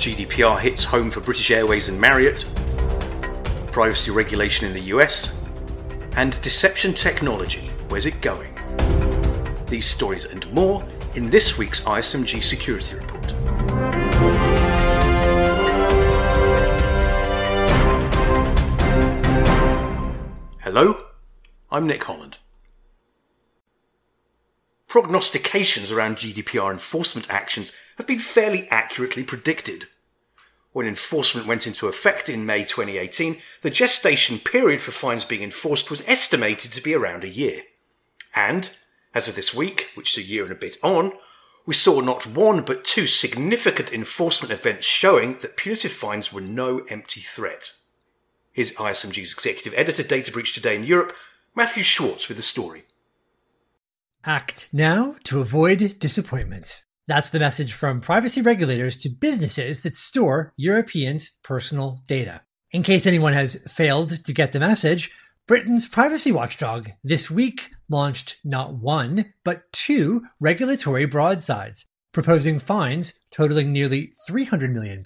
GDPR hits home for British Airways and Marriott, privacy regulation in the US, and deception technology. Where's it going? These stories and more in this week's ISMG Security Report. Hello, I'm Nick Holland. Prognostications around GDPR enforcement actions have been fairly accurately predicted. When enforcement went into effect in May 2018, the gestation period for fines being enforced was estimated to be around a year. And, as of this week, which is a year and a bit on, we saw not one but two significant enforcement events showing that punitive fines were no empty threat. Here's ISMG's executive editor, Data Breach Today in Europe, Matthew Schwartz, with the story. Act now to avoid disappointment. That's the message from privacy regulators to businesses that store Europeans' personal data. In case anyone has failed to get the message, Britain's privacy watchdog this week launched not one, but two regulatory broadsides, proposing fines totaling nearly £300 million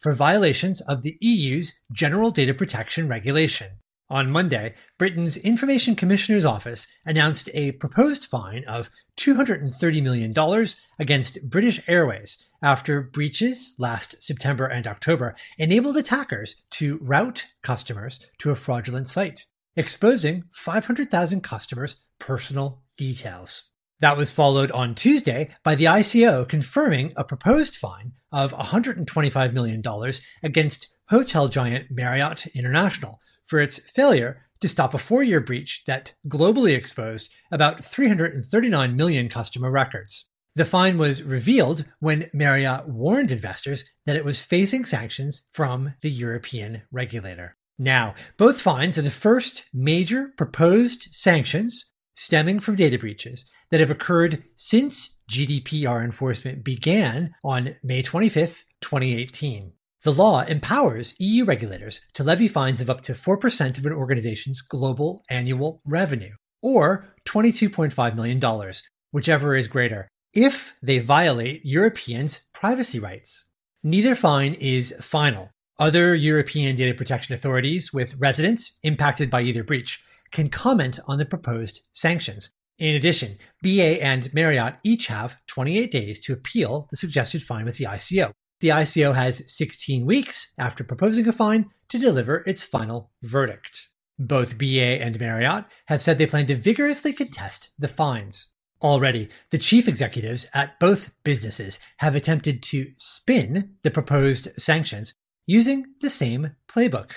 for violations of the EU's General Data Protection Regulation. On Monday, Britain's Information Commissioner's Office announced a proposed fine of $230 million against British Airways after breaches last September and October enabled attackers to route customers to a fraudulent site, exposing 500,000 customers' personal details. That was followed on Tuesday by the ICO confirming a proposed fine of $125 million against hotel giant Marriott International for its failure to stop a four year breach that globally exposed about 339 million customer records. The fine was revealed when Marriott warned investors that it was facing sanctions from the European regulator. Now, both fines are the first major proposed sanctions stemming from data breaches that have occurred since GDPR enforcement began on May 25, 2018. The law empowers EU regulators to levy fines of up to 4% of an organization's global annual revenue, or $22.5 million, whichever is greater, if they violate Europeans' privacy rights. Neither fine is final. Other European data protection authorities with residents impacted by either breach can comment on the proposed sanctions. In addition, BA and Marriott each have 28 days to appeal the suggested fine with the ICO. The ICO has 16 weeks after proposing a fine to deliver its final verdict. Both BA and Marriott have said they plan to vigorously contest the fines. Already, the chief executives at both businesses have attempted to spin the proposed sanctions using the same playbook.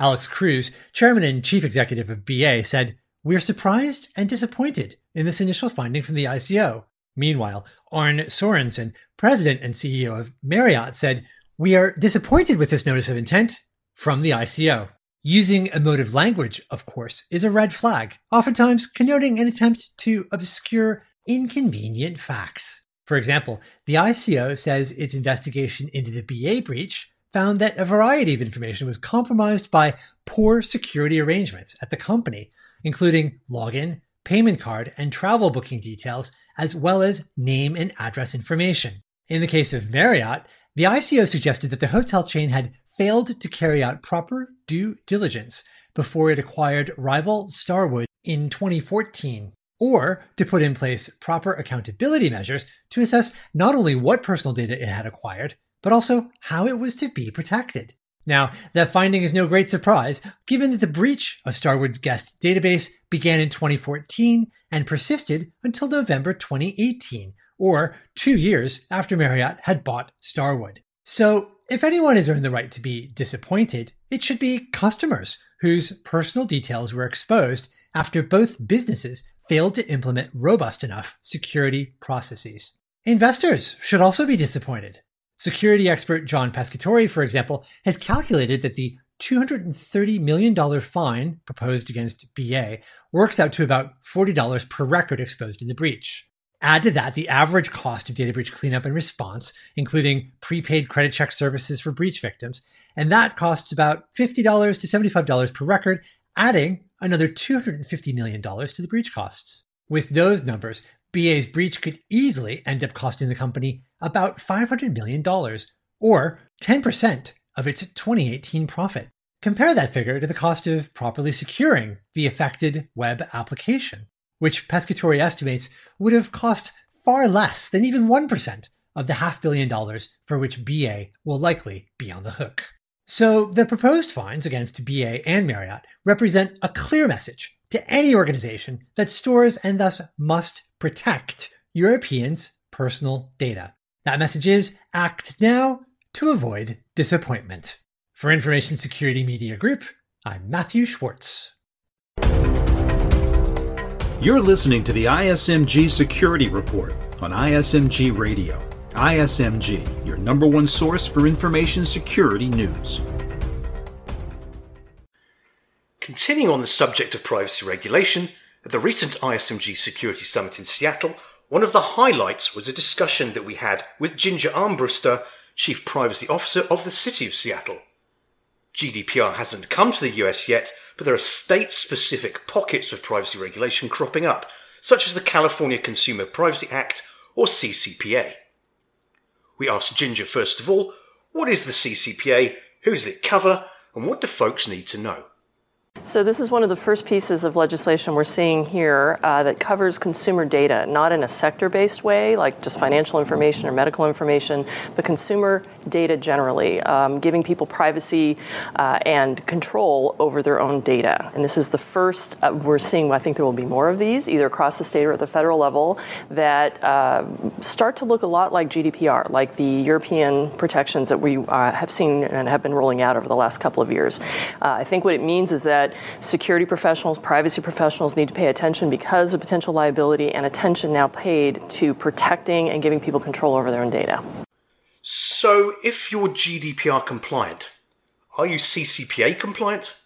Alex Cruz, chairman and chief executive of BA, said, We're surprised and disappointed in this initial finding from the ICO. Meanwhile, Arne Sorenson, president and CEO of Marriott, said, We are disappointed with this notice of intent from the ICO. Using emotive language, of course, is a red flag, oftentimes connoting an attempt to obscure inconvenient facts. For example, the ICO says its investigation into the BA breach found that a variety of information was compromised by poor security arrangements at the company, including login, payment card, and travel booking details as well as name and address information. In the case of Marriott, the ICO suggested that the hotel chain had failed to carry out proper due diligence before it acquired rival Starwood in 2014, or to put in place proper accountability measures to assess not only what personal data it had acquired, but also how it was to be protected. Now, that finding is no great surprise, given that the breach of Starwood's guest database began in 2014 and persisted until November 2018, or two years after Marriott had bought Starwood. So, if anyone has earned the right to be disappointed, it should be customers whose personal details were exposed after both businesses failed to implement robust enough security processes. Investors should also be disappointed. Security expert John Pescatore, for example, has calculated that the $230 million fine proposed against BA works out to about $40 per record exposed in the breach. Add to that the average cost of data breach cleanup and response, including prepaid credit check services for breach victims, and that costs about $50 to $75 per record, adding another $250 million to the breach costs. With those numbers, BA's breach could easily end up costing the company about $500 million, or 10% of its 2018 profit. Compare that figure to the cost of properly securing the affected web application, which Pescatore estimates would have cost far less than even 1% of the half billion dollars for which BA will likely be on the hook. So the proposed fines against BA and Marriott represent a clear message to any organization that stores and thus must protect Europeans' personal data. That message is act now to avoid disappointment. For Information Security Media Group, I'm Matthew Schwartz. You're listening to the ISMG Security Report on ISMG Radio. ISMG, your number one source for information security news. Continuing on the subject of privacy regulation, at the recent ISMG Security Summit in Seattle, one of the highlights was a discussion that we had with Ginger Armbruster, Chief Privacy Officer of the City of Seattle. GDPR hasn't come to the US yet, but there are state specific pockets of privacy regulation cropping up, such as the California Consumer Privacy Act or CCPA. We asked Ginger first of all, what is the CCPA, who does it cover, and what do folks need to know? So, this is one of the first pieces of legislation we're seeing here uh, that covers consumer data, not in a sector based way, like just financial information or medical information, but consumer data generally, um, giving people privacy uh, and control over their own data. And this is the first uh, we're seeing, I think there will be more of these, either across the state or at the federal level, that uh, start to look a lot like GDPR, like the European protections that we uh, have seen and have been rolling out over the last couple of years. Uh, I think what it means is that security professionals, privacy professionals need to pay attention because of potential liability and attention now paid to protecting and giving people control over their own data. So, if you're GDPR compliant, are you CCPA compliant?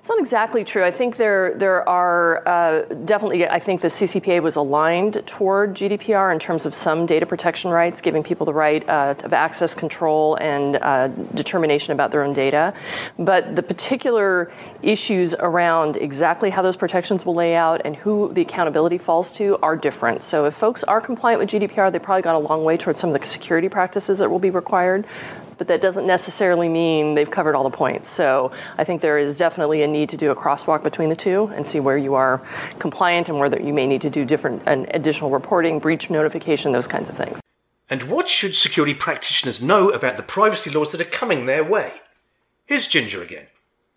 It's not exactly true. I think there there are uh, definitely. I think the CCPA was aligned toward GDPR in terms of some data protection rights, giving people the right uh, of access control and uh, determination about their own data. But the particular issues around exactly how those protections will lay out and who the accountability falls to are different. So if folks are compliant with GDPR, they've probably got a long way towards some of the security practices that will be required but that doesn't necessarily mean they've covered all the points. So I think there is definitely a need to do a crosswalk between the two and see where you are compliant and where you may need to do different and additional reporting, breach notification, those kinds of things. And what should security practitioners know about the privacy laws that are coming their way? Here's Ginger again.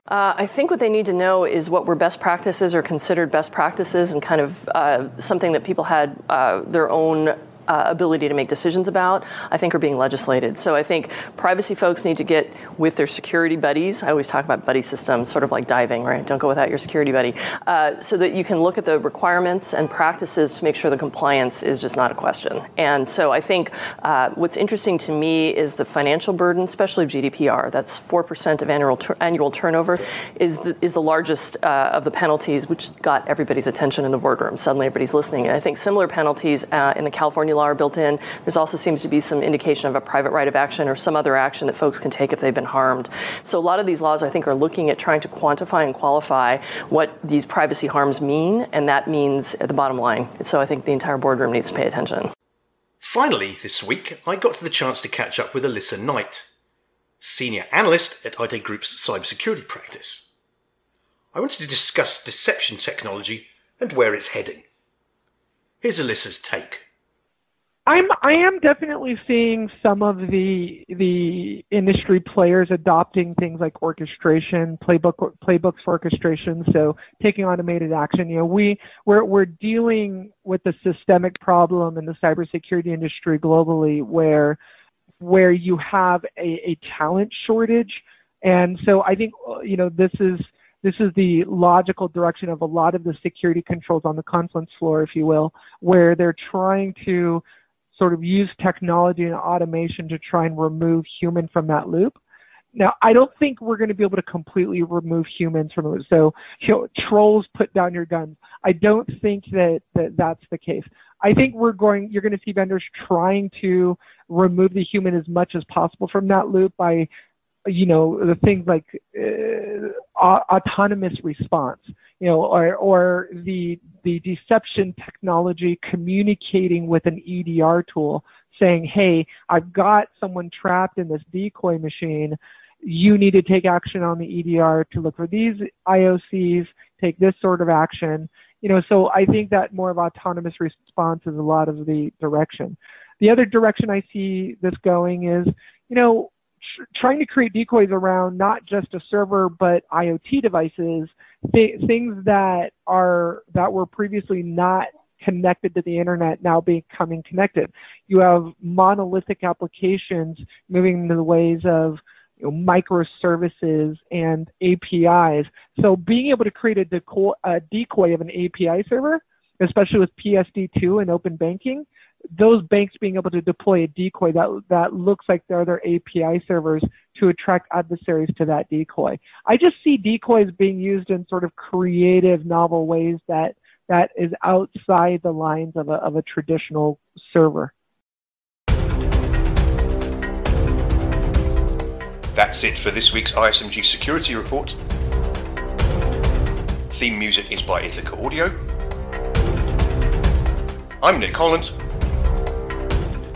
Uh, I think what they need to know is what were best practices or considered best practices and kind of uh, something that people had uh, their own uh, ability to make decisions about, I think are being legislated. So I think privacy folks need to get with their security buddies. I always talk about buddy systems, sort of like diving, right? Don't go without your security buddy. Uh, so that you can look at the requirements and practices to make sure the compliance is just not a question. And so I think uh, what's interesting to me is the financial burden, especially of GDPR. That's 4% of annual, tur- annual turnover, is the, is the largest uh, of the penalties, which got everybody's attention in the boardroom. Suddenly everybody's listening. And I think similar penalties uh, in the California are built in. There's also seems to be some indication of a private right of action or some other action that folks can take if they've been harmed. So a lot of these laws, I think, are looking at trying to quantify and qualify what these privacy harms mean, and that means at the bottom line. So I think the entire boardroom needs to pay attention. Finally, this week, I got the chance to catch up with Alissa Knight, senior analyst at Aite Group's cybersecurity practice. I wanted to discuss deception technology and where it's heading. Here's Alissa's take. I'm I am definitely seeing some of the the industry players adopting things like orchestration, playbook playbooks for orchestration, so taking automated action. You know, we we're we're dealing with a systemic problem in the cybersecurity industry globally where where you have a, a talent shortage. And so I think you know this is this is the logical direction of a lot of the security controls on the conference floor, if you will, where they're trying to sort of use technology and automation to try and remove human from that loop. Now, I don't think we're going to be able to completely remove humans from it. So, you know, trolls put down your guns. I don't think that, that that's the case. I think we're going, you're going to see vendors trying to remove the human as much as possible from that loop by, you know, the things like uh, autonomous response you know, or, or the, the deception technology communicating with an EDR tool. saying, hey, I've got someone trapped in this decoy machine. You need to take action on the EDR to look for these IOCs, take this sort of action. You know, so I think that more of autonomous response is a lot of the direction. The other direction I see this going is, you know, trying to create decoys around not just a server but IoT devices, th- things that are that were previously not connected to the internet now becoming connected. You have monolithic applications moving into the ways of you know, microservices and APIs. So being able to create a a decoy of an API server, especially with PSD2 and open banking, those banks being able to deploy a decoy that that looks like they're their API servers to attract adversaries to that decoy. I just see decoys being used in sort of creative, novel ways that that is outside the lines of a, of a traditional server. That's it for this week's ISMG Security Report. Theme music is by Ithaca Audio. I'm Nick Holland.